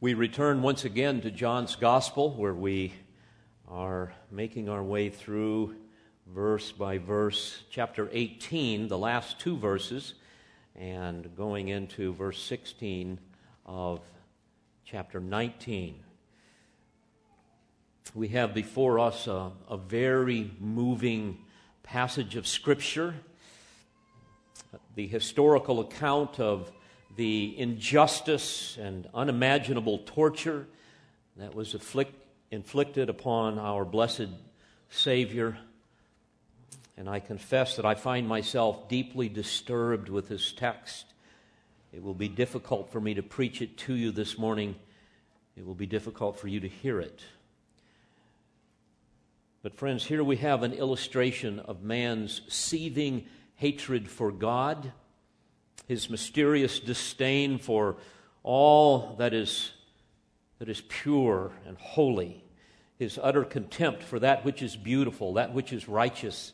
We return once again to John's Gospel, where we are making our way through verse by verse, chapter 18, the last two verses, and going into verse 16 of chapter 19. We have before us a, a very moving passage of Scripture, the historical account of the injustice and unimaginable torture that was afflict, inflicted upon our blessed Savior. And I confess that I find myself deeply disturbed with this text. It will be difficult for me to preach it to you this morning. It will be difficult for you to hear it. But, friends, here we have an illustration of man's seething hatred for God his mysterious disdain for all that is, that is pure and holy, his utter contempt for that which is beautiful, that which is righteous.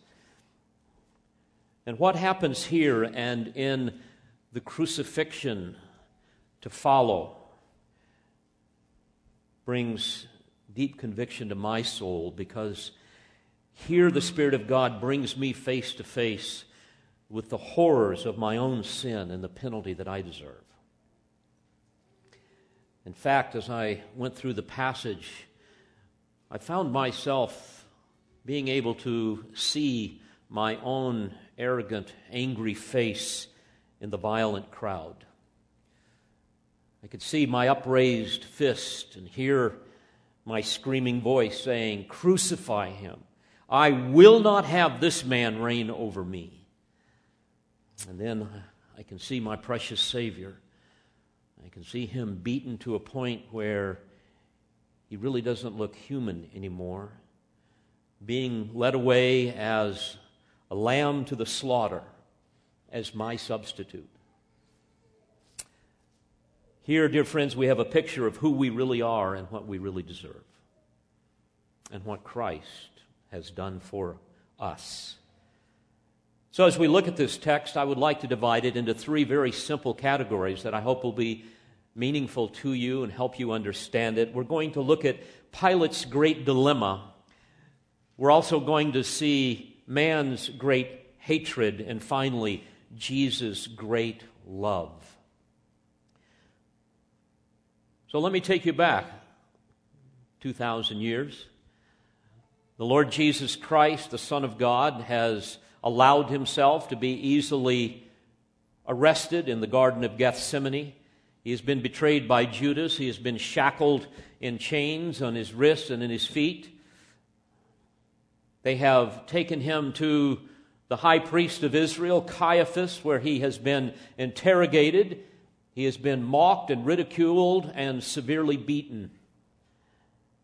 And what happens here and in the crucifixion to follow brings deep conviction to my soul because here the Spirit of God brings me face to face with the horrors of my own sin and the penalty that I deserve. In fact, as I went through the passage, I found myself being able to see my own arrogant, angry face in the violent crowd. I could see my upraised fist and hear my screaming voice saying, Crucify him. I will not have this man reign over me. And then I can see my precious Savior. I can see him beaten to a point where he really doesn't look human anymore, being led away as a lamb to the slaughter, as my substitute. Here, dear friends, we have a picture of who we really are and what we really deserve, and what Christ has done for us. So, as we look at this text, I would like to divide it into three very simple categories that I hope will be meaningful to you and help you understand it. We're going to look at Pilate's great dilemma. We're also going to see man's great hatred, and finally, Jesus' great love. So, let me take you back 2,000 years. The Lord Jesus Christ, the Son of God, has allowed himself to be easily arrested in the Garden of Gethsemane. He has been betrayed by Judas. He has been shackled in chains on his wrists and in his feet. They have taken him to the high priest of Israel, Caiaphas, where he has been interrogated. He has been mocked and ridiculed and severely beaten.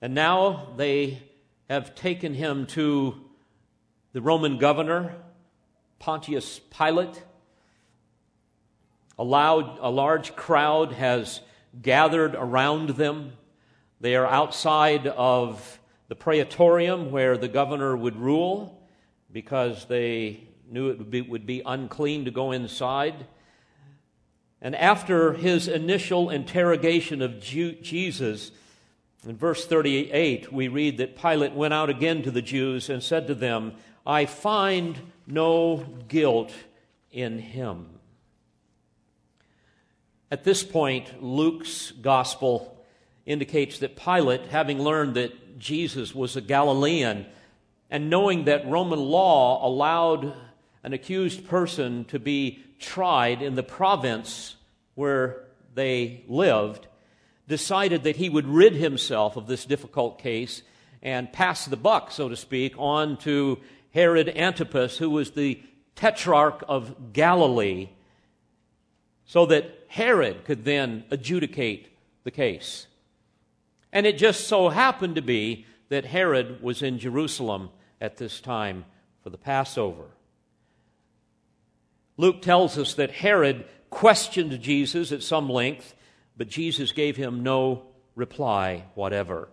And now they have taken him to the Roman governor, Pontius Pilate. A, loud, a large crowd has gathered around them. They are outside of the praetorium where the governor would rule because they knew it would be, would be unclean to go inside. And after his initial interrogation of Jesus, in verse 38, we read that Pilate went out again to the Jews and said to them, I find no guilt in him. At this point, Luke's gospel indicates that Pilate, having learned that Jesus was a Galilean, and knowing that Roman law allowed an accused person to be tried in the province where they lived, decided that he would rid himself of this difficult case and pass the buck, so to speak, on to Herod Antipas, who was the tetrarch of Galilee, so that Herod could then adjudicate the case. And it just so happened to be that Herod was in Jerusalem at this time for the Passover. Luke tells us that Herod questioned Jesus at some length, but Jesus gave him no reply whatever.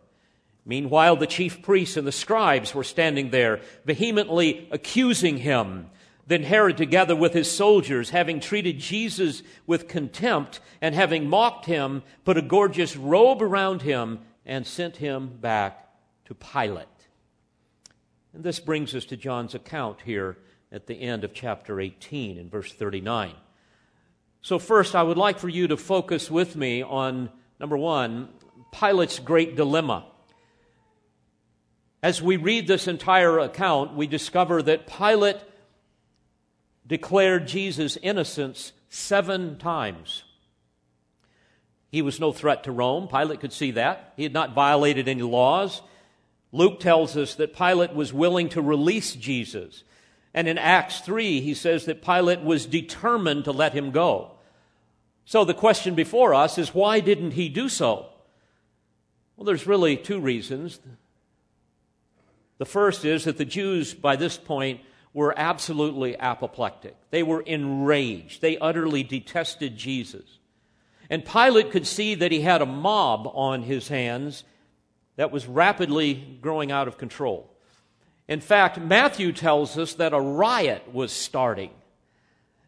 Meanwhile, the chief priests and the scribes were standing there, vehemently accusing him. Then Herod, together with his soldiers, having treated Jesus with contempt and having mocked him, put a gorgeous robe around him and sent him back to Pilate. And this brings us to John's account here at the end of chapter 18 in verse 39. So, first, I would like for you to focus with me on number one, Pilate's great dilemma. As we read this entire account, we discover that Pilate declared Jesus' innocence seven times. He was no threat to Rome. Pilate could see that. He had not violated any laws. Luke tells us that Pilate was willing to release Jesus. And in Acts 3, he says that Pilate was determined to let him go. So the question before us is why didn't he do so? Well, there's really two reasons. The first is that the Jews, by this point, were absolutely apoplectic. They were enraged. They utterly detested Jesus. And Pilate could see that he had a mob on his hands that was rapidly growing out of control. In fact, Matthew tells us that a riot was starting.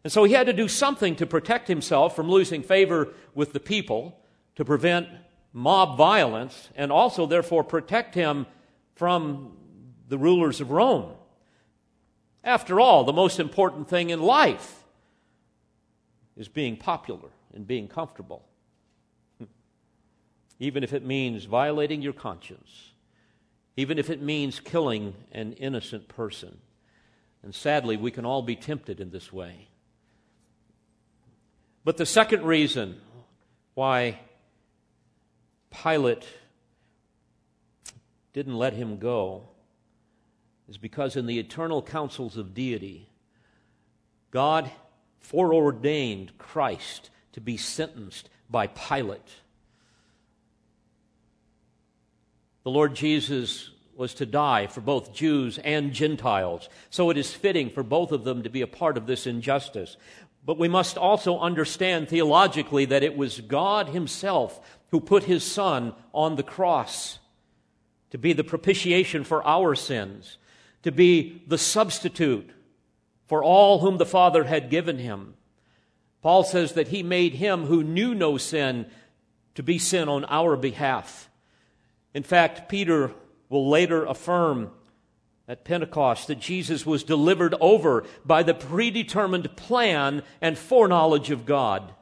And so he had to do something to protect himself from losing favor with the people, to prevent mob violence, and also, therefore, protect him from the rulers of Rome. After all, the most important thing in life is being popular and being comfortable, even if it means violating your conscience, even if it means killing an innocent person. And sadly, we can all be tempted in this way. But the second reason why Pilate didn't let him go is because in the eternal counsels of deity, God foreordained Christ to be sentenced by Pilate. The Lord Jesus was to die for both Jews and Gentiles, so it is fitting for both of them to be a part of this injustice. But we must also understand theologically that it was God Himself who put His Son on the cross to be the propitiation for our sins to be the substitute for all whom the Father had given him. Paul says that he made him who knew no sin to be sin on our behalf. In fact, Peter will later affirm at Pentecost that Jesus was delivered over by the predetermined plan and foreknowledge of God.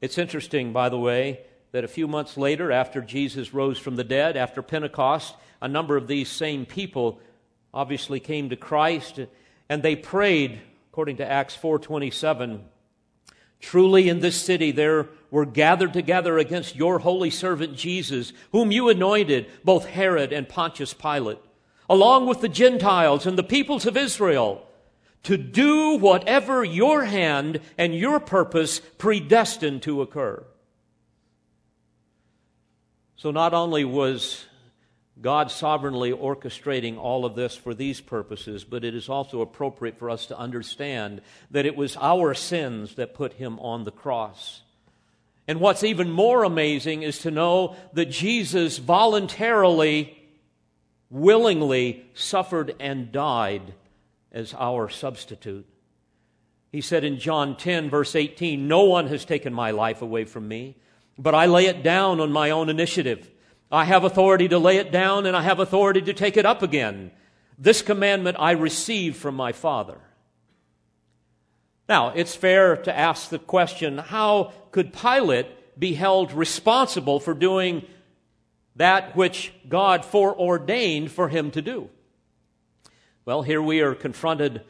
It's interesting, by the way, that a few months later, after Jesus rose from the dead, after Pentecost, a number of these same people obviously came to Christ and they prayed according to Acts 4:27 Truly in this city there were gathered together against your holy servant Jesus whom you anointed both Herod and Pontius Pilate along with the Gentiles and the peoples of Israel to do whatever your hand and your purpose predestined to occur. So not only was God sovereignly orchestrating all of this for these purposes, but it is also appropriate for us to understand that it was our sins that put him on the cross. And what's even more amazing is to know that Jesus voluntarily, willingly suffered and died as our substitute. He said in John 10, verse 18, No one has taken my life away from me, but I lay it down on my own initiative. I have authority to lay it down and I have authority to take it up again. This commandment I received from my Father. Now, it's fair to ask the question how could Pilate be held responsible for doing that which God foreordained for him to do? Well, here we are confronted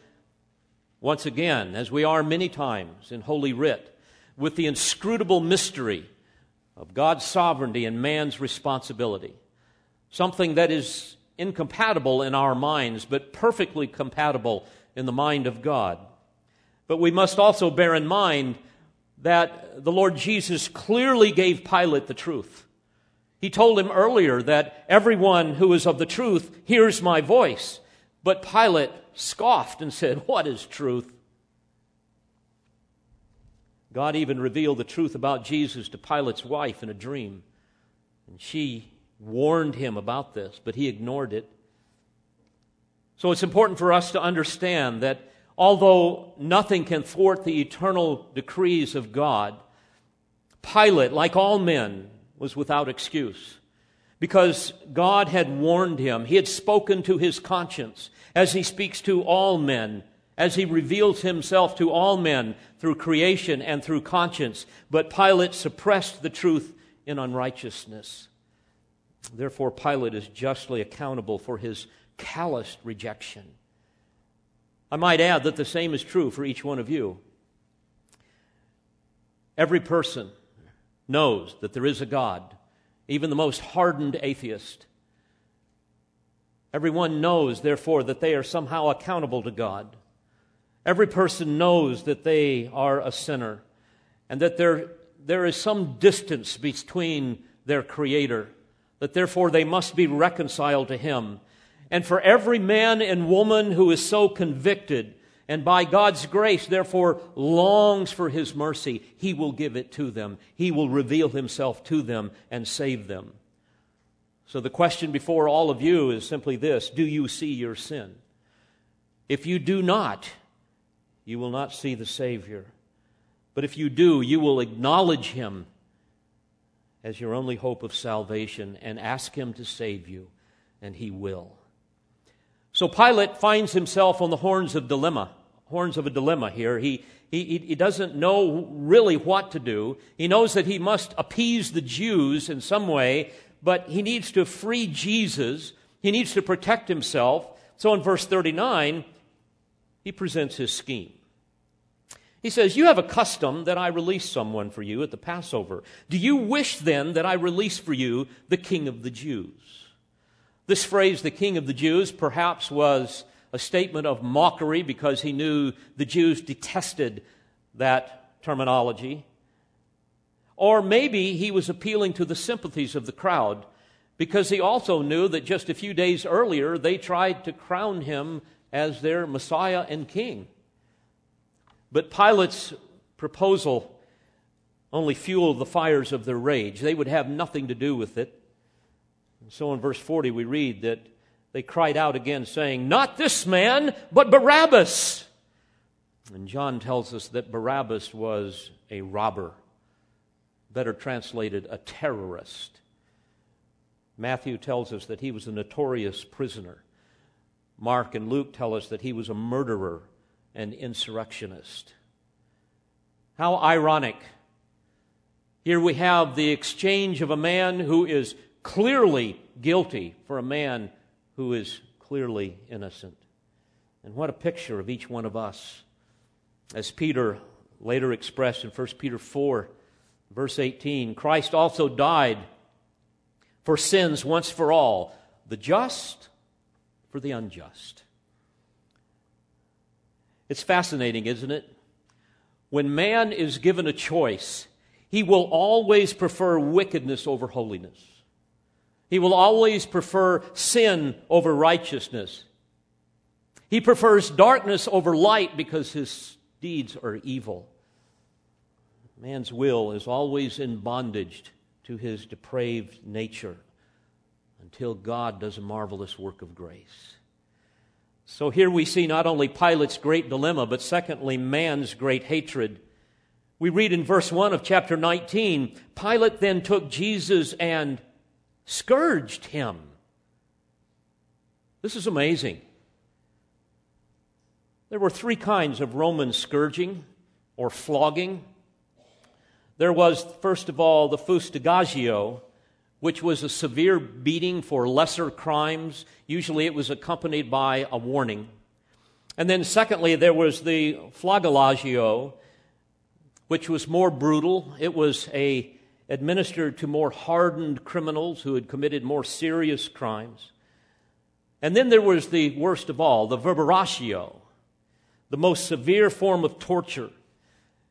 once again, as we are many times in Holy Writ, with the inscrutable mystery of God's sovereignty and man's responsibility. Something that is incompatible in our minds, but perfectly compatible in the mind of God. But we must also bear in mind that the Lord Jesus clearly gave Pilate the truth. He told him earlier that everyone who is of the truth hears my voice. But Pilate scoffed and said, What is truth? God even revealed the truth about Jesus to Pilate's wife in a dream. And she warned him about this, but he ignored it. So it's important for us to understand that although nothing can thwart the eternal decrees of God, Pilate, like all men, was without excuse because God had warned him. He had spoken to his conscience as he speaks to all men, as he reveals himself to all men through creation and through conscience. But Pilate suppressed the truth in unrighteousness. Therefore, Pilate is justly accountable for his calloused rejection. I might add that the same is true for each one of you. Every person knows that there is a God, even the most hardened atheist. Everyone knows, therefore, that they are somehow accountable to God. Every person knows that they are a sinner and that there, there is some distance between their Creator, that therefore they must be reconciled to Him. And for every man and woman who is so convicted, and by God's grace, therefore, longs for His mercy, He will give it to them. He will reveal Himself to them and save them. So the question before all of you is simply this Do you see your sin? If you do not, you will not see the Savior. But if you do, you will acknowledge Him as your only hope of salvation and ask Him to save you, and He will. So Pilate finds himself on the horns of dilemma, horns of a dilemma here. He, he, he doesn't know really what to do. He knows that he must appease the Jews in some way, but he needs to free Jesus. He needs to protect himself. So in verse 39, he presents his scheme. He says, You have a custom that I release someone for you at the Passover. Do you wish then that I release for you the king of the Jews? This phrase, the king of the Jews, perhaps was a statement of mockery because he knew the Jews detested that terminology. Or maybe he was appealing to the sympathies of the crowd because he also knew that just a few days earlier they tried to crown him as their Messiah and King. But Pilate's proposal only fueled the fires of their rage. They would have nothing to do with it. And so in verse 40, we read that they cried out again, saying, Not this man, but Barabbas. And John tells us that Barabbas was a robber, better translated, a terrorist. Matthew tells us that he was a notorious prisoner. Mark and Luke tell us that he was a murderer and insurrectionist. How ironic. Here we have the exchange of a man who is clearly guilty for a man who is clearly innocent. And what a picture of each one of us. As Peter later expressed in 1 Peter 4, verse 18 Christ also died for sins once for all, the just for the unjust. It's fascinating, isn't it? When man is given a choice, he will always prefer wickedness over holiness. He will always prefer sin over righteousness. He prefers darkness over light because his deeds are evil. Man's will is always in bondage to his depraved nature until God does a marvelous work of grace. So here we see not only Pilate's great dilemma, but secondly, man's great hatred. We read in verse 1 of chapter 19 Pilate then took Jesus and scourged him. This is amazing. There were three kinds of Roman scourging or flogging. There was, first of all, the fustigatio, which was a severe beating for lesser crimes. Usually it was accompanied by a warning. And then, secondly, there was the flagellatio, which was more brutal. It was a, administered to more hardened criminals who had committed more serious crimes. And then there was the worst of all, the verberatio, the most severe form of torture.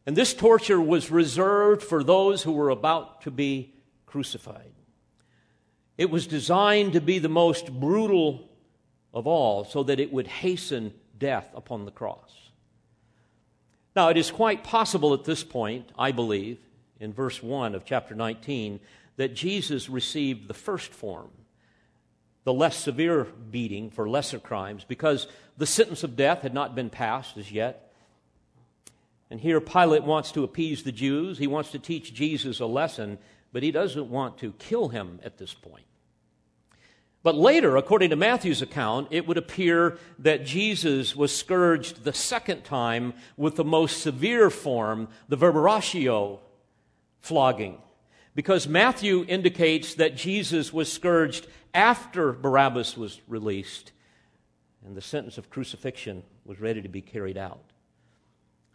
And this torture was reserved for those who were about to be crucified. It was designed to be the most brutal of all so that it would hasten death upon the cross. Now, it is quite possible at this point, I believe, in verse 1 of chapter 19, that Jesus received the first form. the less severe beating for lesser crimes because the sentence of death had not been passed as yet. And here Pilate wants to appease the Jews. He wants to teach Jesus a lesson, but he doesn't want to kill him at this point. But later, according to Matthew's account, it would appear that Jesus was scourged the second time with the most severe form, the verberatio flogging. Because Matthew indicates that Jesus was scourged after Barabbas was released and the sentence of crucifixion was ready to be carried out.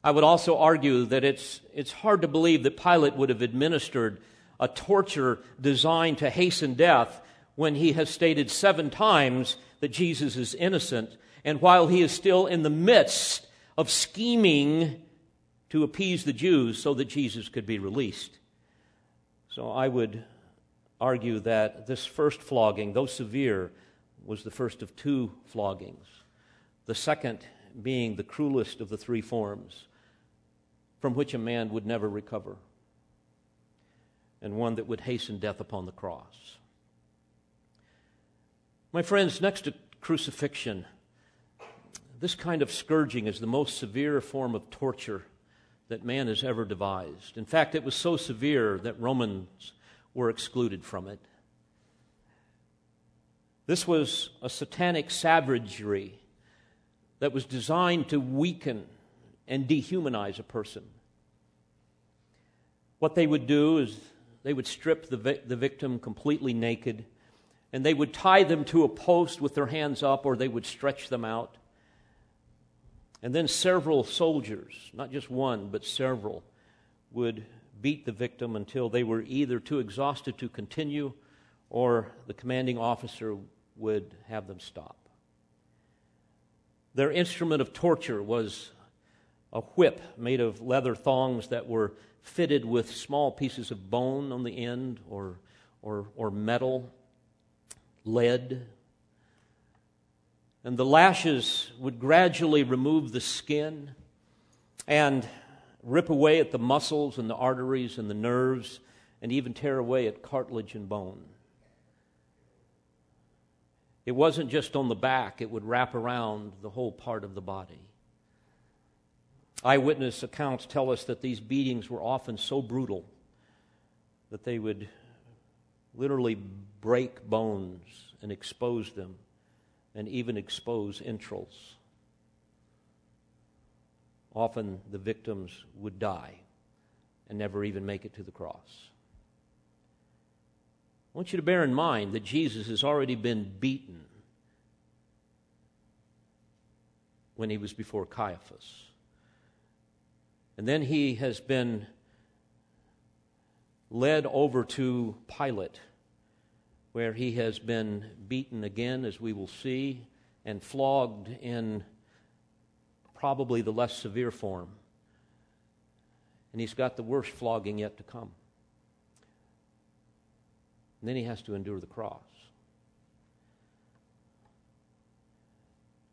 I would also argue that it's, it's hard to believe that Pilate would have administered a torture designed to hasten death when he has stated seven times that Jesus is innocent, and while he is still in the midst of scheming to appease the Jews so that Jesus could be released. So I would argue that this first flogging, though severe, was the first of two floggings, the second being the cruelest of the three forms, from which a man would never recover, and one that would hasten death upon the cross. My friends, next to crucifixion, this kind of scourging is the most severe form of torture that man has ever devised. In fact, it was so severe that Romans were excluded from it. This was a satanic savagery that was designed to weaken and dehumanize a person. What they would do is they would strip the, vi- the victim completely naked and they would tie them to a post with their hands up or they would stretch them out. And then several soldiers, not just one, but several, would beat the victim until they were either too exhausted to continue or the commanding officer would have them stop. Their instrument of torture was a whip made of leather thongs that were fitted with small pieces of bone on the end or, or, or metal, lead. And the lashes would gradually remove the skin and rip away at the muscles and the arteries and the nerves, and even tear away at cartilage and bone. It wasn't just on the back, it would wrap around the whole part of the body. Eyewitness accounts tell us that these beatings were often so brutal that they would literally break bones and expose them, and even expose entrails often the victims would die and never even make it to the cross. I want you to bear in mind that Jesus has already been beaten when he was before Caiaphas. And then he has been led over to Pilate, where he has been beaten again, as we will see, and flogged in probably the less severe form. And he's got the worst flogging yet to come. And then he has to endure the cross.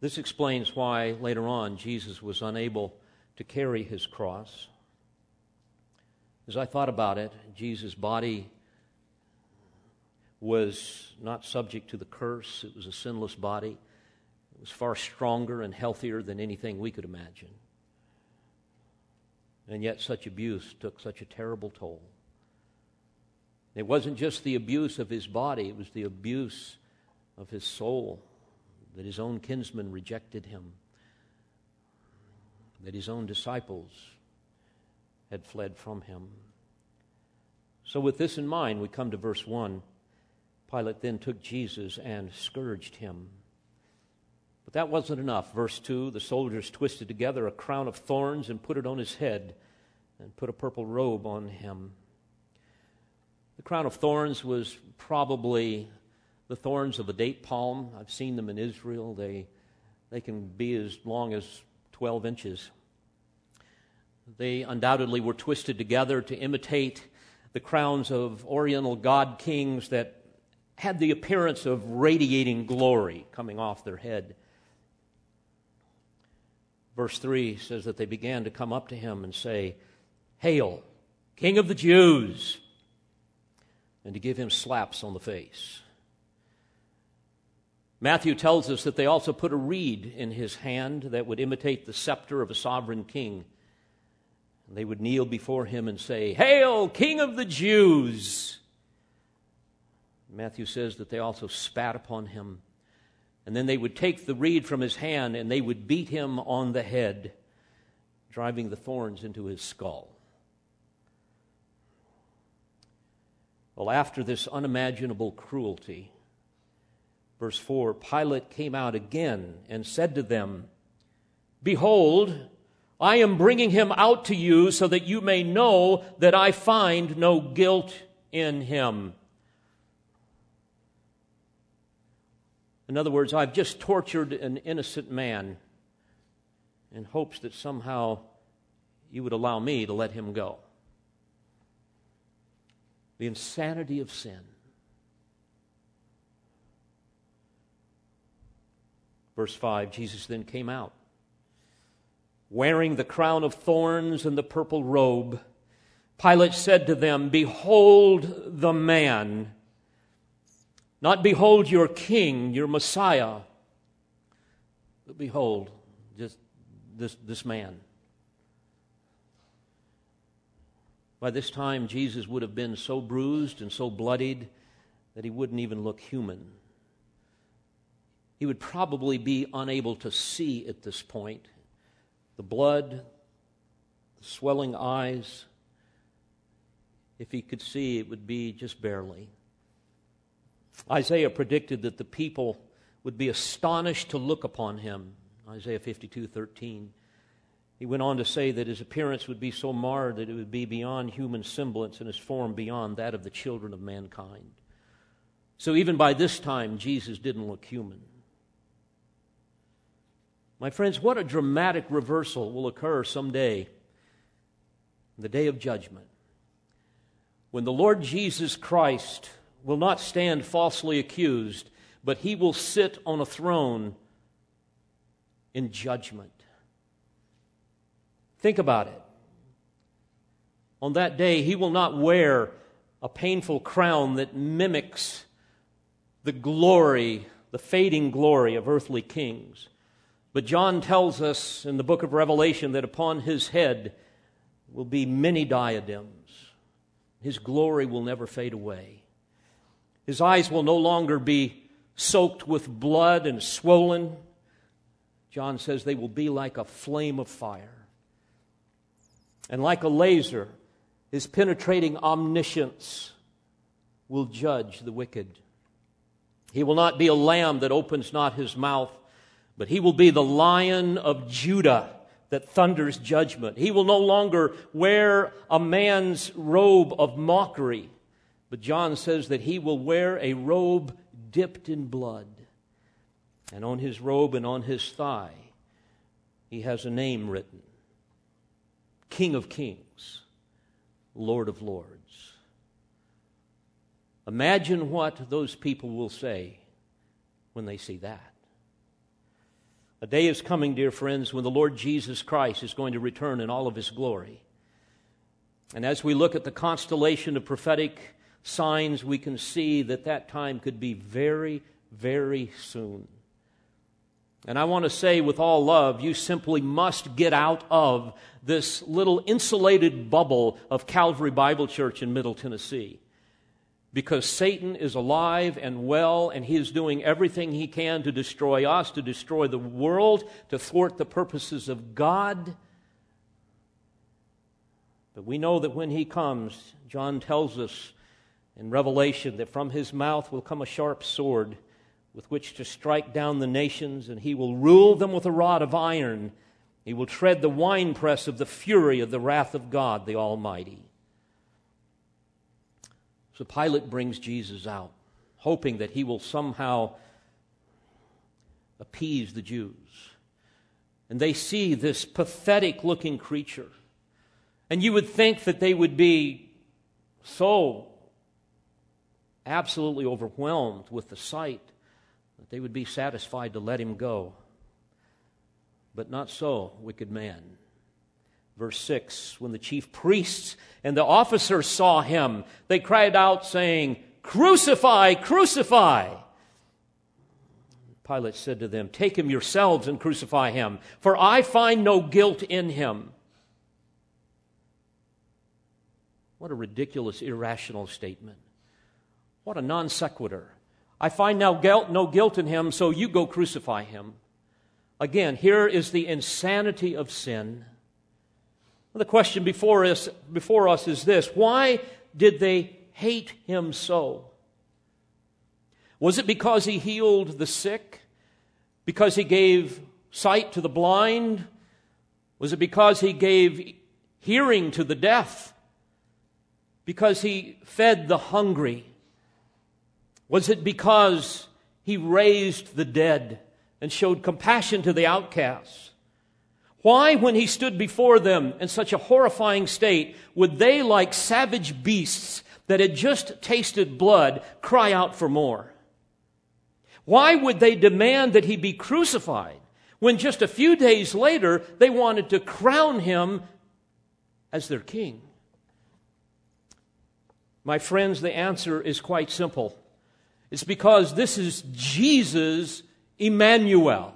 This explains why later on Jesus was unable to carry his cross. As I thought about it, Jesus' body was not subject to the curse, it was a sinless body It was far stronger and healthier than anything we could imagine. And yet, such abuse took such a terrible toll. It wasn't just the abuse of his body, it was the abuse of his soul, that his own kinsmen rejected him, that his own disciples had fled from him. So, with this in mind, we come to verse 1. Pilate then took Jesus and scourged him. But that wasn't enough. Verse 2 the soldiers twisted together a crown of thorns and put it on his head and put a purple robe on him. The crown of thorns was probably the thorns of a date palm. I've seen them in Israel. They, they can be as long as 12 inches. They undoubtedly were twisted together to imitate the crowns of Oriental god kings that had the appearance of radiating glory coming off their head. Verse 3 says that they began to come up to him and say, Hail, King of the Jews! And to give him slaps on the face. Matthew tells us that they also put a reed in his hand that would imitate the scepter of a sovereign king. And they would kneel before him and say, Hail, King of the Jews! Matthew says that they also spat upon him. And then they would take the reed from his hand and they would beat him on the head, driving the thorns into his skull. Well, after this unimaginable cruelty, Verse 4 Pilate came out again and said to them, Behold, I am bringing him out to you so that you may know that I find no guilt in him. In other words, I've just tortured an innocent man in hopes that somehow you would allow me to let him go. The insanity of sin. Verse 5 Jesus then came out, wearing the crown of thorns and the purple robe. Pilate said to them, Behold the man. Not behold your king, your Messiah, but behold just this, this man. By this time, Jesus would have been so bruised and so bloodied that he wouldn't even look human he would probably be unable to see at this point. The blood, the swelling eyes, if he could see, it would be just barely. Isaiah predicted that the people would be astonished to look upon him. Isaiah 52 13. He went on to say that his appearance would be so marred that it would be beyond human semblance and his form beyond that of the children of mankind. So even by this time, Jesus didn't look human. My friends, what a dramatic reversal will occur someday, the day of judgment, when the Lord Jesus Christ will not stand falsely accused, but he will sit on a throne in judgment. Think about it. On that day, he will not wear a painful crown that mimics the glory, the fading glory of earthly kings. But John tells us in the book of Revelation that upon his head will be many diadems. His glory will never fade away. His eyes will no longer be soaked with blood and swollen. John says they will be like a flame of fire. And like a laser, his penetrating omniscience will judge the wicked. He will not be a lamb that opens not his mouth but he will be the lion of Judah that thunders judgment. He will no longer wear a man's robe of mockery, but John says that he will wear a robe dipped in blood. And on his robe and on his thigh, he has a name written King of Kings, Lord of Lords. Imagine what those people will say when they see that. A day is coming, dear friends, when the Lord Jesus Christ is going to return in all of his glory. And as we look at the constellation of prophetic signs, we can see that that time could be very, very soon. And I want to say with all love, you simply must get out of this little insulated bubble of Calvary Bible Church in Middle Tennessee because Satan is alive and well, and he is doing everything he can to destroy us, to destroy the world, to thwart the purposes of God. But we know that when he comes, John tells us in Revelation that from his mouth will come a sharp sword with which to strike down the nations, and he will rule them with a rod of iron. He will tread the winepress of the fury of the wrath of God the Almighty. So Pilate brings Jesus out, hoping that he will somehow appease the Jews. And they see this pathetic looking creature. And you would think that they would be so absolutely overwhelmed with the sight that they would be satisfied to let him go. But not so, wicked man. Verse 6 When the chief priests and the officers saw him, they cried out, saying, Crucify, crucify. Pilate said to them, Take him yourselves and crucify him, for I find no guilt in him. What a ridiculous, irrational statement. What a non sequitur. I find now guilt, no guilt in him, so you go crucify him. Again, here is the insanity of sin. The question before us, before us is this why did they hate him so? Was it because he healed the sick? Because he gave sight to the blind? Was it because he gave hearing to the deaf? Because he fed the hungry? Was it because he raised the dead and showed compassion to the outcasts? Why, when he stood before them in such a horrifying state, would they, like savage beasts that had just tasted blood, cry out for more? Why would they demand that he be crucified when just a few days later they wanted to crown him as their king? My friends, the answer is quite simple. It's because this is Jesus Emmanuel.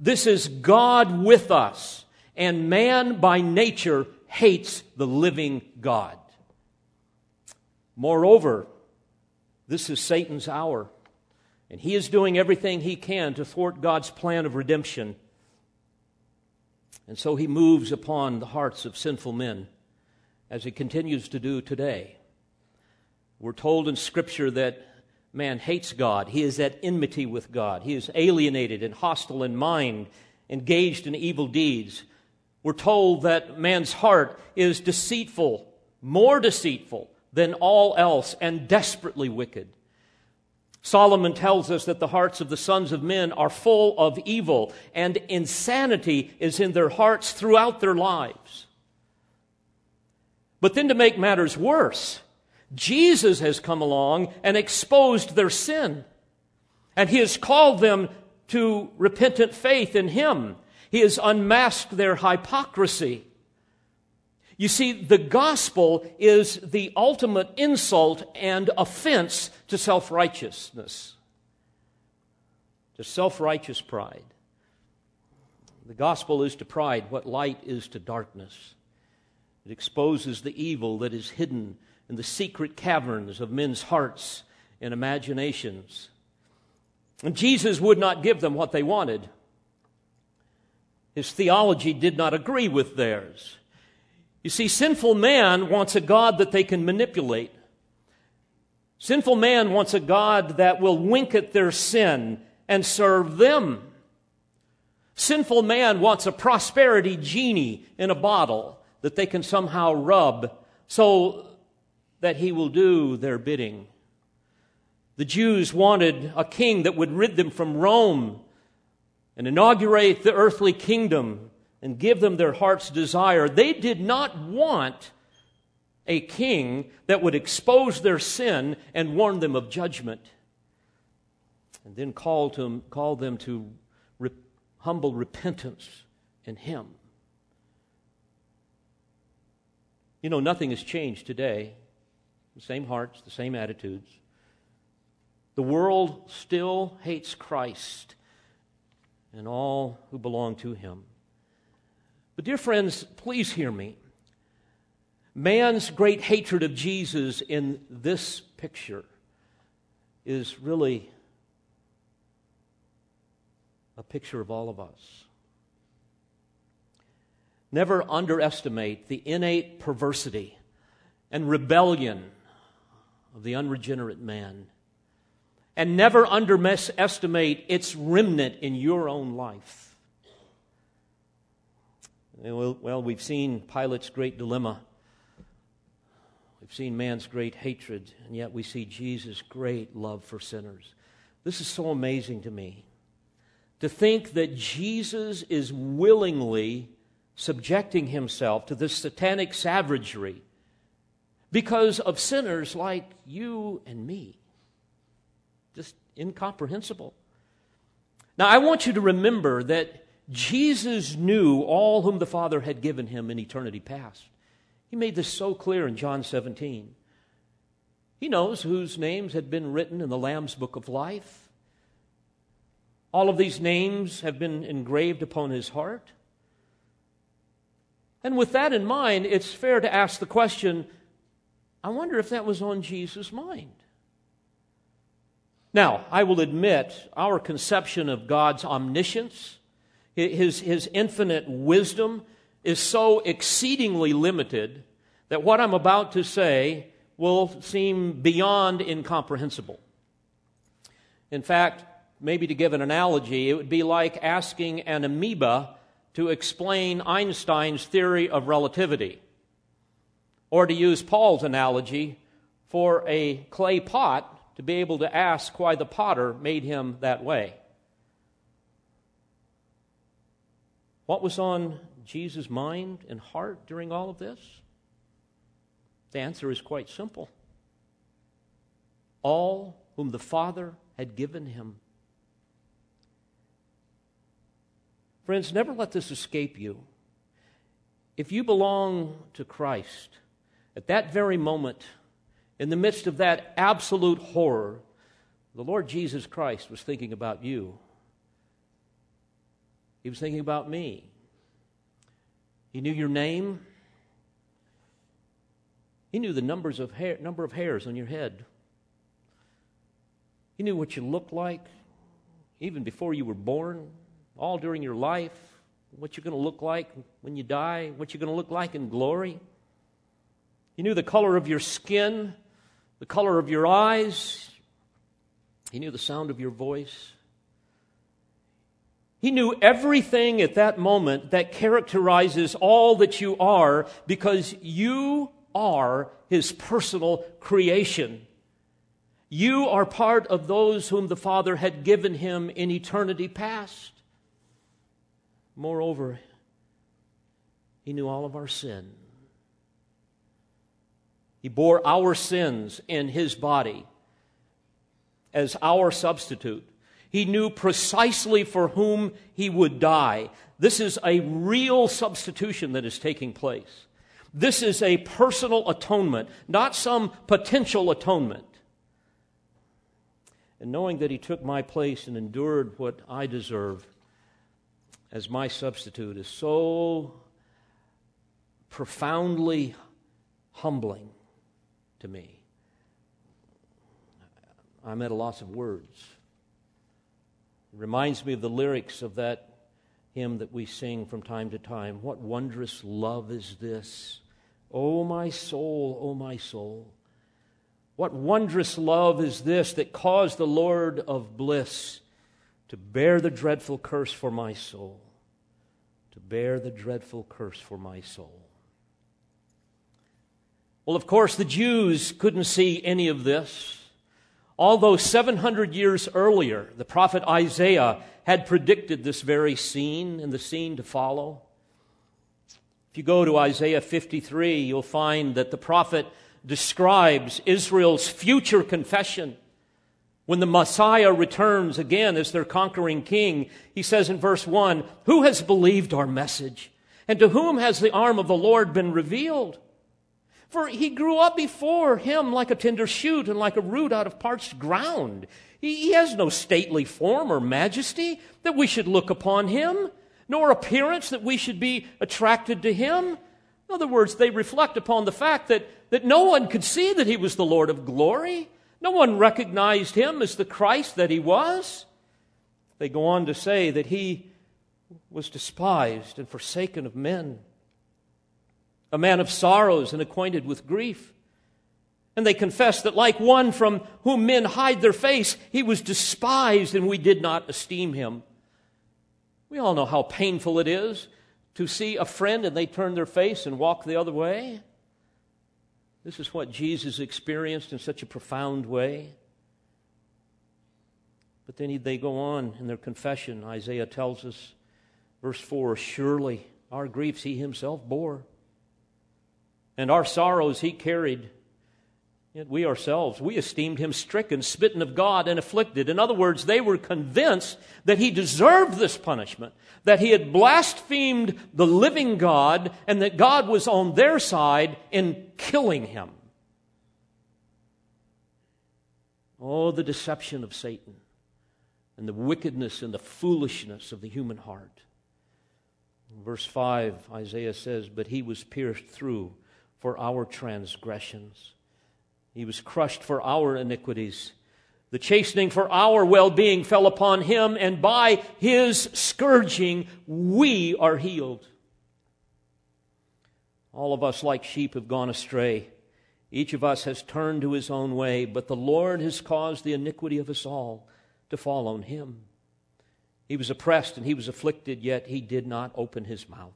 This is God with us. And man by nature hates the living God. Moreover, this is Satan's hour. And he is doing everything he can to thwart God's plan of redemption. And so he moves upon the hearts of sinful men, as he continues to do today. We're told in Scripture that man hates God. He is at enmity with God. He is alienated and hostile in mind, engaged in evil deeds. We're told that man's heart is deceitful, more deceitful than all else, and desperately wicked. Solomon tells us that the hearts of the sons of men are full of evil, and insanity is in their hearts throughout their lives. But then, to make matters worse, Jesus has come along and exposed their sin. And he has called them to repentant faith in him. He has unmasked their hypocrisy. You see, the gospel is the ultimate insult and offense to self righteousness, to self righteous pride. The gospel is to pride what light is to darkness. It exposes the evil that is hidden the secret caverns of men's hearts and imaginations. And Jesus would not give them what they wanted. His theology did not agree with theirs. You see, sinful man wants a God that they can manipulate. Sinful man wants a God that will wink at their sin and serve them. Sinful man wants a prosperity genie in a bottle that they can somehow rub so that he will do their bidding. The Jews wanted a king that would rid them from Rome and inaugurate the earthly kingdom and give them their heart's desire. They did not want a king that would expose their sin and warn them of judgment and then call, to, call them to re- humble repentance in Him. You know, nothing has changed today the same hearts, the same attitudes. The world still hates Christ and all who belong to him. But, dear friends, please hear me. Man's great hatred of Jesus in this picture is really a picture of all of us. Never underestimate the innate perversity and rebellion of the unregenerate man. And never underestimate its remnant in your own life. Well, we've seen Pilate's great dilemma. We've seen man's great hatred, and yet we see Jesus' great love for sinners. This is so amazing to me. To think that Jesus is willingly subjecting himself to this satanic savagery because of sinners like you and me. Just incomprehensible. Now, I want you to remember that Jesus knew all whom the Father had given him in eternity past. He made this so clear in John 17. He knows whose names had been written in the Lamb's book of life. All of these names have been engraved upon his heart. And with that in mind, it's fair to ask the question I wonder if that was on Jesus' mind. Now, I will admit, our conception of God's omniscience, his, his infinite wisdom, is so exceedingly limited that what I'm about to say will seem beyond incomprehensible. In fact, maybe to give an analogy, it would be like asking an amoeba to explain Einstein's theory of relativity. Or to use Paul's analogy, for a clay pot to be able to ask why the potter made him that way. What was on Jesus' mind and heart during all of this? The answer is quite simple. All whom the Father had given him Friends, never let this escape you. If you belong to Christ, at that very moment, in the midst of that absolute horror, the Lord Jesus Christ was thinking about you. He was thinking about me. He knew your name. He knew the numbers of hair, number of hairs on your head. He knew what you looked like even before you were born all during your life, what you're going to look like when you die, what you're going to look like in glory. He knew the color of your skin, the color of your eyes. He knew the sound of your voice. He knew everything at that moment that characterizes all that you are because you are His personal creation. You are part of those whom the Father had given Him in eternity past. Moreover, he knew all of our sin. He bore our sins in his body as our substitute. He knew precisely for whom he would die. This is a real substitution that is taking place. This is a personal atonement, not some potential atonement. And knowing that he took my place and endured what I deserve, as my substitute is so profoundly humbling to me. I'm at a loss of words. It reminds me of the lyrics of that hymn that we sing from time to time. What wondrous love is this? Oh, my soul, oh, my soul. What wondrous love is this that caused the Lord of bliss to bear the dreadful curse for my soul? to bear the dreadful curse for my soul. Well, of course, the Jews couldn't see any of this. Although 700 years earlier, the prophet Isaiah had predicted this very scene and the scene to follow. If you go to Isaiah 53, you'll find that the prophet describes Israel's future confession when the Messiah returns again as their conquering king, he says in verse 1 Who has believed our message? And to whom has the arm of the Lord been revealed? For he grew up before him like a tender shoot and like a root out of parched ground. He, he has no stately form or majesty that we should look upon him, nor appearance that we should be attracted to him. In other words, they reflect upon the fact that, that no one could see that he was the Lord of glory. No one recognized him as the Christ that he was. They go on to say that he was despised and forsaken of men, a man of sorrows and acquainted with grief. And they confess that, like one from whom men hide their face, he was despised and we did not esteem him. We all know how painful it is to see a friend and they turn their face and walk the other way. This is what Jesus experienced in such a profound way. But then they go on in their confession. Isaiah tells us, verse 4 Surely our griefs he himself bore, and our sorrows he carried. Yet we ourselves, we esteemed him stricken, smitten of God, and afflicted. In other words, they were convinced that he deserved this punishment, that he had blasphemed the living God, and that God was on their side in killing him. Oh, the deception of Satan. and the wickedness and the foolishness of the human heart. Verse 5, Isaiah says, But he was pierced through for our transgressions, he was crushed for our iniquities. The chastening for our well being fell upon him, and by his scourging we are healed. All of us, like sheep, have gone astray. Each of us has turned to his own way, but the Lord has caused the iniquity of us all to fall on him. He was oppressed and he was afflicted, yet he did not open his mouth.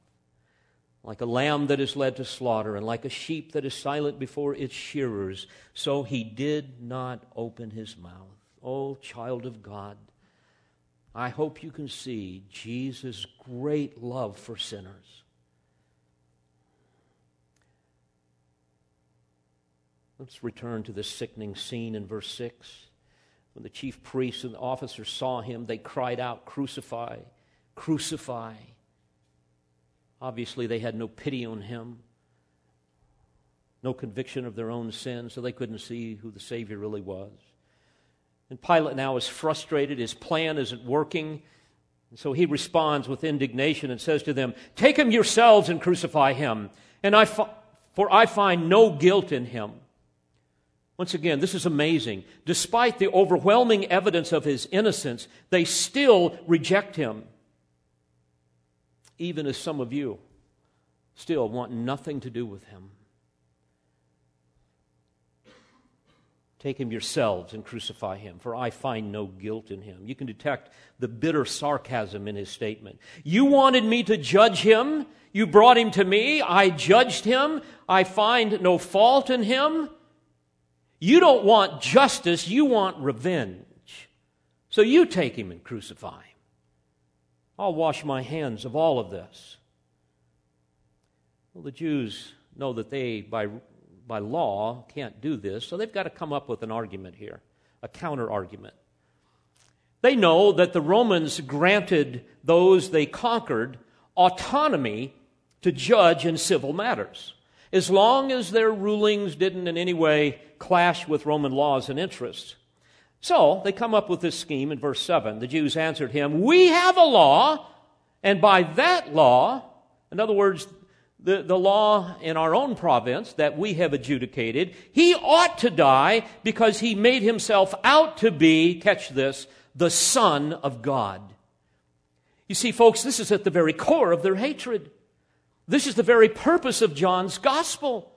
Like a lamb that is led to slaughter, and like a sheep that is silent before its shearers, so he did not open his mouth. Oh, child of God, I hope you can see Jesus' great love for sinners. Let's return to this sickening scene in verse 6. When the chief priests and the officers saw him, they cried out, Crucify, crucify. Obviously, they had no pity on him, no conviction of their own sin, so they couldn't see who the Savior really was. And Pilate now is frustrated. His plan isn't working. And so he responds with indignation and says to them, Take him yourselves and crucify him. And I fi- for I find no guilt in him. Once again, this is amazing. Despite the overwhelming evidence of his innocence, they still reject him. Even as some of you still want nothing to do with him. Take him yourselves and crucify him, for I find no guilt in him. You can detect the bitter sarcasm in his statement. You wanted me to judge him. You brought him to me. I judged him. I find no fault in him. You don't want justice, you want revenge. So you take him and crucify him. I'll wash my hands of all of this. Well, the Jews know that they, by, by law, can't do this, so they've got to come up with an argument here, a counter argument. They know that the Romans granted those they conquered autonomy to judge in civil matters as long as their rulings didn't in any way clash with Roman laws and interests. So they come up with this scheme in verse 7. The Jews answered him, We have a law, and by that law, in other words, the, the law in our own province that we have adjudicated, he ought to die because he made himself out to be, catch this, the Son of God. You see, folks, this is at the very core of their hatred. This is the very purpose of John's gospel.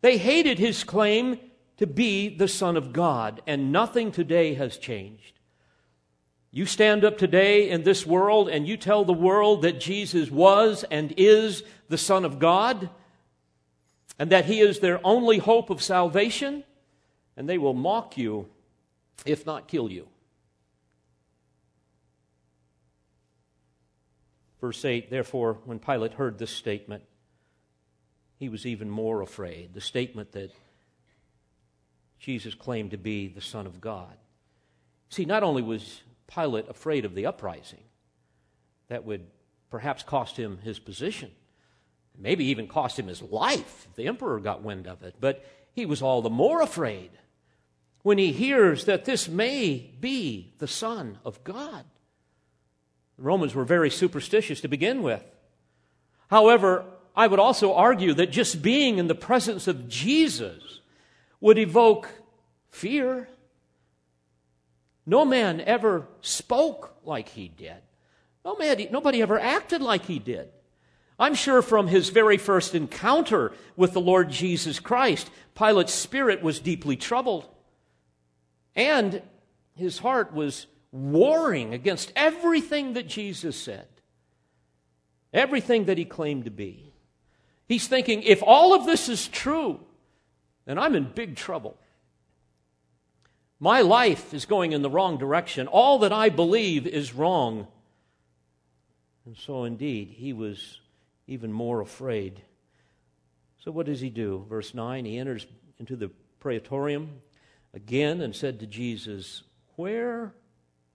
They hated his claim to be the Son of God, and nothing today has changed. You stand up today in this world and you tell the world that Jesus was and is the Son of God, and that he is their only hope of salvation, and they will mock you, if not kill you. Verse 8 Therefore, when Pilate heard this statement, he was even more afraid. The statement that Jesus claimed to be the Son of God. See, not only was Pilate afraid of the uprising, that would perhaps cost him his position, maybe even cost him his life if the emperor got wind of it, but he was all the more afraid when he hears that this may be the Son of God. The Romans were very superstitious to begin with. However, I would also argue that just being in the presence of Jesus would evoke fear. No man ever spoke like he did. No man, nobody ever acted like he did. I'm sure from his very first encounter with the Lord Jesus Christ, Pilate's spirit was deeply troubled. And his heart was warring against everything that Jesus said, everything that he claimed to be. He's thinking, if all of this is true, then I'm in big trouble. My life is going in the wrong direction. All that I believe is wrong. And so, indeed, he was even more afraid. So, what does he do? Verse 9 he enters into the praetorium again and said to Jesus, Where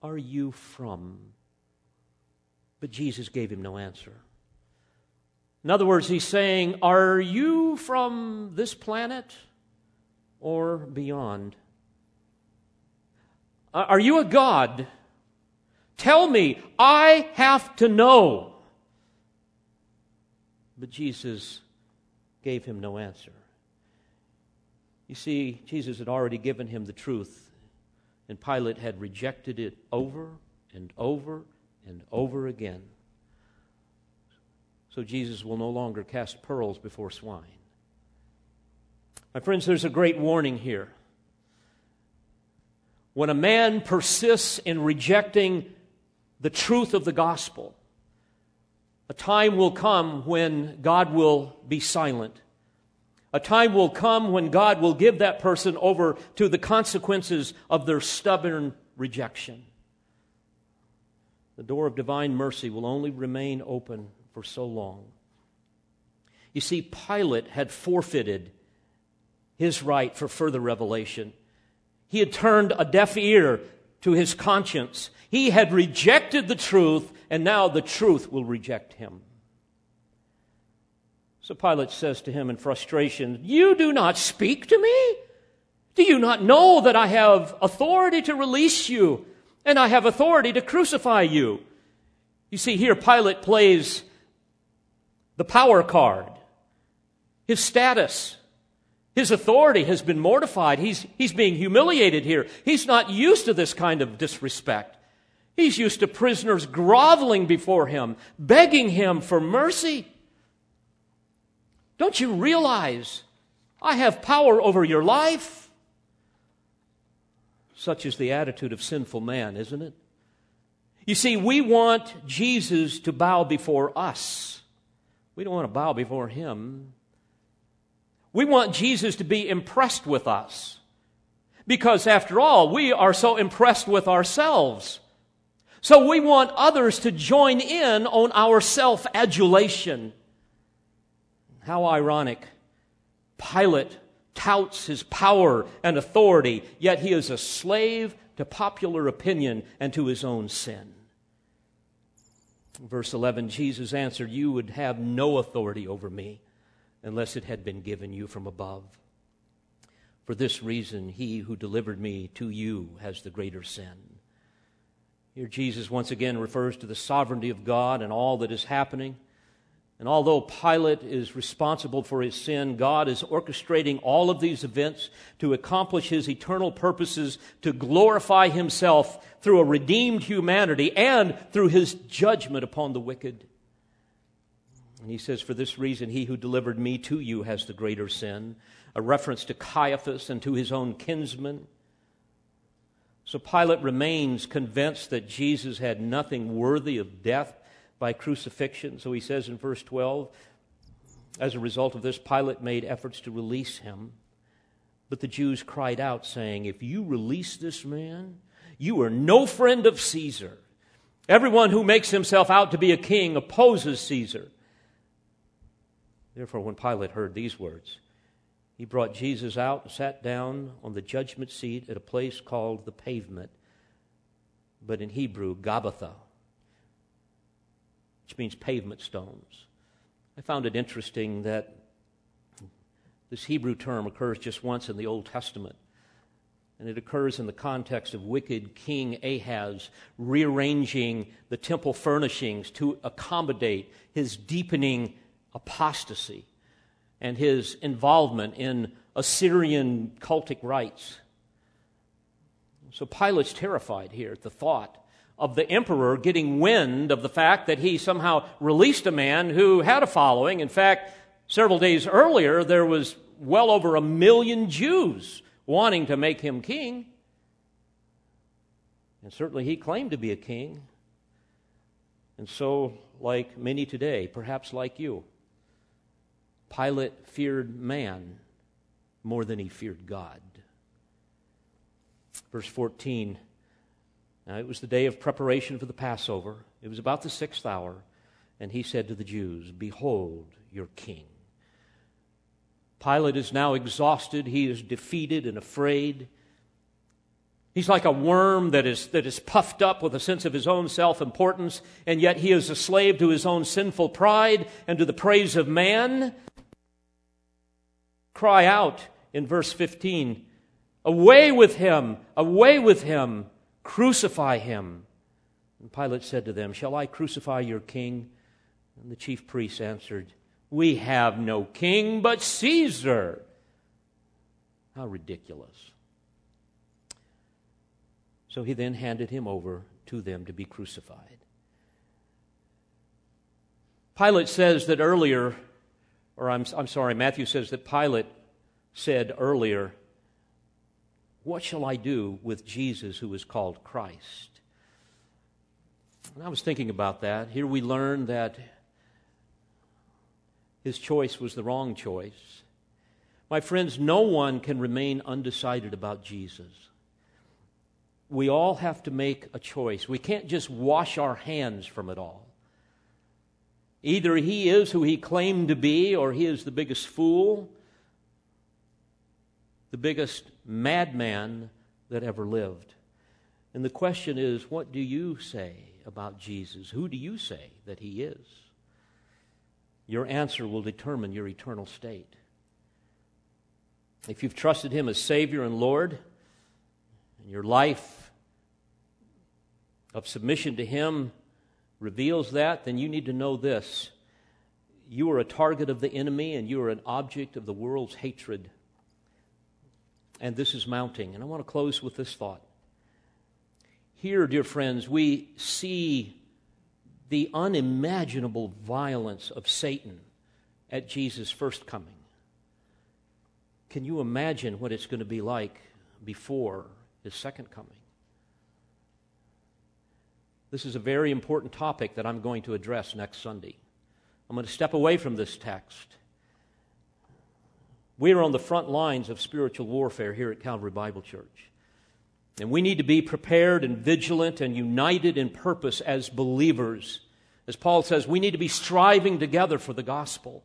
are you from? But Jesus gave him no answer. In other words, he's saying, Are you from this planet or beyond? Are you a God? Tell me, I have to know. But Jesus gave him no answer. You see, Jesus had already given him the truth, and Pilate had rejected it over and over and over again. So Jesus will no longer cast pearls before swine. My friends, there's a great warning here. When a man persists in rejecting the truth of the gospel, a time will come when God will be silent. A time will come when God will give that person over to the consequences of their stubborn rejection. The door of divine mercy will only remain open for so long. You see, Pilate had forfeited his right for further revelation. He had turned a deaf ear to his conscience. He had rejected the truth, and now the truth will reject him. So Pilate says to him in frustration, You do not speak to me? Do you not know that I have authority to release you and I have authority to crucify you? You see, here Pilate plays the power card, his status. His authority has been mortified. He's, he's being humiliated here. He's not used to this kind of disrespect. He's used to prisoners groveling before him, begging him for mercy. Don't you realize I have power over your life? Such is the attitude of sinful man, isn't it? You see, we want Jesus to bow before us. We don't want to bow before him. We want Jesus to be impressed with us. Because after all, we are so impressed with ourselves. So we want others to join in on our self adulation. How ironic. Pilate touts his power and authority, yet he is a slave to popular opinion and to his own sin. Verse 11 Jesus answered, You would have no authority over me unless it had been given you from above. For this reason, he who delivered me to you has the greater sin. Here, Jesus once again refers to the sovereignty of God and all that is happening. And although Pilate is responsible for his sin, God is orchestrating all of these events to accomplish his eternal purposes to glorify himself through a redeemed humanity and through his judgment upon the wicked. And he says, For this reason, he who delivered me to you has the greater sin, a reference to Caiaphas and to his own kinsmen. So Pilate remains convinced that Jesus had nothing worthy of death by crucifixion. So he says in verse 12, as a result of this, Pilate made efforts to release him. But the Jews cried out, saying, If you release this man, you are no friend of Caesar. Everyone who makes himself out to be a king opposes Caesar. Therefore, when Pilate heard these words, he brought Jesus out and sat down on the judgment seat at a place called the pavement, but in Hebrew, Gabbatha, which means pavement stones. I found it interesting that this Hebrew term occurs just once in the Old Testament. And it occurs in the context of wicked King Ahaz rearranging the temple furnishings to accommodate his deepening apostasy and his involvement in Assyrian cultic rites. So Pilate's terrified here at the thought of the emperor getting wind of the fact that he somehow released a man who had a following. In fact, several days earlier, there was well over a million Jews wanting to make him king. And certainly he claimed to be a king. And so, like many today, perhaps like you, Pilate feared man more than he feared God. Verse 14 Now it was the day of preparation for the Passover. It was about the sixth hour. And he said to the Jews, Behold your king. Pilate is now exhausted. He is defeated and afraid. He's like a worm that is, that is puffed up with a sense of his own self importance, and yet he is a slave to his own sinful pride and to the praise of man cry out in verse 15 Away with him! Away with him! Crucify him. And Pilate said to them, Shall I crucify your king? And the chief priests answered, We have no king but Caesar. How ridiculous. So he then handed him over to them to be crucified. Pilate says that earlier, or I'm, I'm sorry, Matthew says that Pilate said earlier, What shall I do with Jesus who is called Christ? And I was thinking about that. Here we learn that his choice was the wrong choice. My friends, no one can remain undecided about Jesus. We all have to make a choice. We can't just wash our hands from it all. Either he is who he claimed to be, or he is the biggest fool, the biggest madman that ever lived. And the question is what do you say about Jesus? Who do you say that he is? Your answer will determine your eternal state. If you've trusted him as Savior and Lord, and your life of submission to him reveals that, then you need to know this. You are a target of the enemy and you are an object of the world's hatred. And this is mounting. And I want to close with this thought. Here, dear friends, we see the unimaginable violence of Satan at Jesus' first coming. Can you imagine what it's going to be like before his second coming? This is a very important topic that I'm going to address next Sunday. I'm going to step away from this text. We are on the front lines of spiritual warfare here at Calvary Bible Church. And we need to be prepared and vigilant and united in purpose as believers. As Paul says, we need to be striving together for the gospel.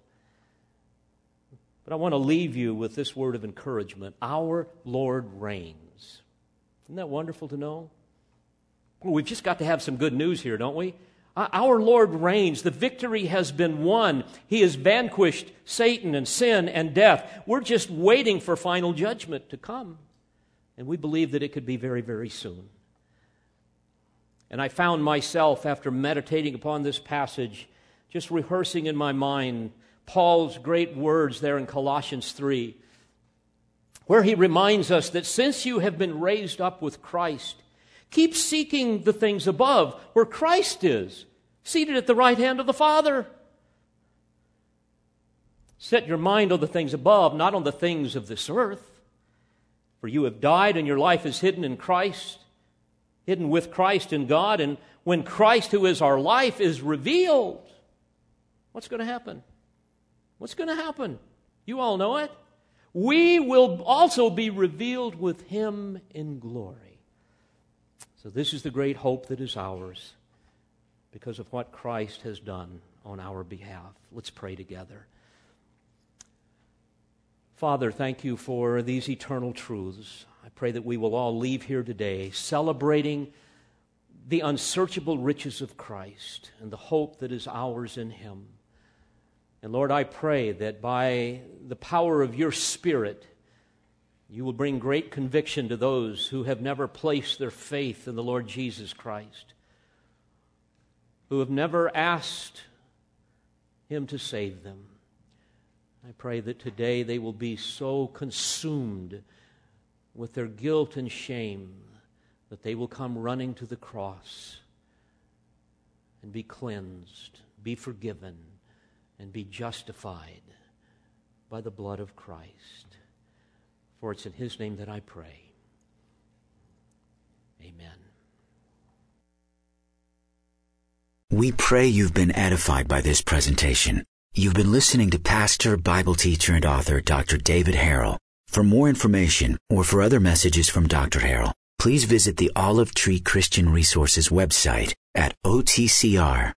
But I want to leave you with this word of encouragement Our Lord reigns. Isn't that wonderful to know? Well, we've just got to have some good news here, don't we? Uh, our Lord reigns. The victory has been won. He has vanquished Satan and sin and death. We're just waiting for final judgment to come. And we believe that it could be very, very soon. And I found myself, after meditating upon this passage, just rehearsing in my mind Paul's great words there in Colossians 3, where he reminds us that since you have been raised up with Christ, Keep seeking the things above, where Christ is, seated at the right hand of the Father. Set your mind on the things above, not on the things of this earth. For you have died, and your life is hidden in Christ, hidden with Christ in God. And when Christ, who is our life, is revealed, what's going to happen? What's going to happen? You all know it. We will also be revealed with him in glory. So, this is the great hope that is ours because of what Christ has done on our behalf. Let's pray together. Father, thank you for these eternal truths. I pray that we will all leave here today celebrating the unsearchable riches of Christ and the hope that is ours in Him. And Lord, I pray that by the power of your Spirit, you will bring great conviction to those who have never placed their faith in the Lord Jesus Christ, who have never asked Him to save them. I pray that today they will be so consumed with their guilt and shame that they will come running to the cross and be cleansed, be forgiven, and be justified by the blood of Christ. For it's in His name that I pray. Amen. We pray you've been edified by this presentation. You've been listening to pastor, Bible teacher, and author Dr. David Harrell. For more information or for other messages from Dr. Harrell, please visit the Olive Tree Christian Resources website at otcr.org.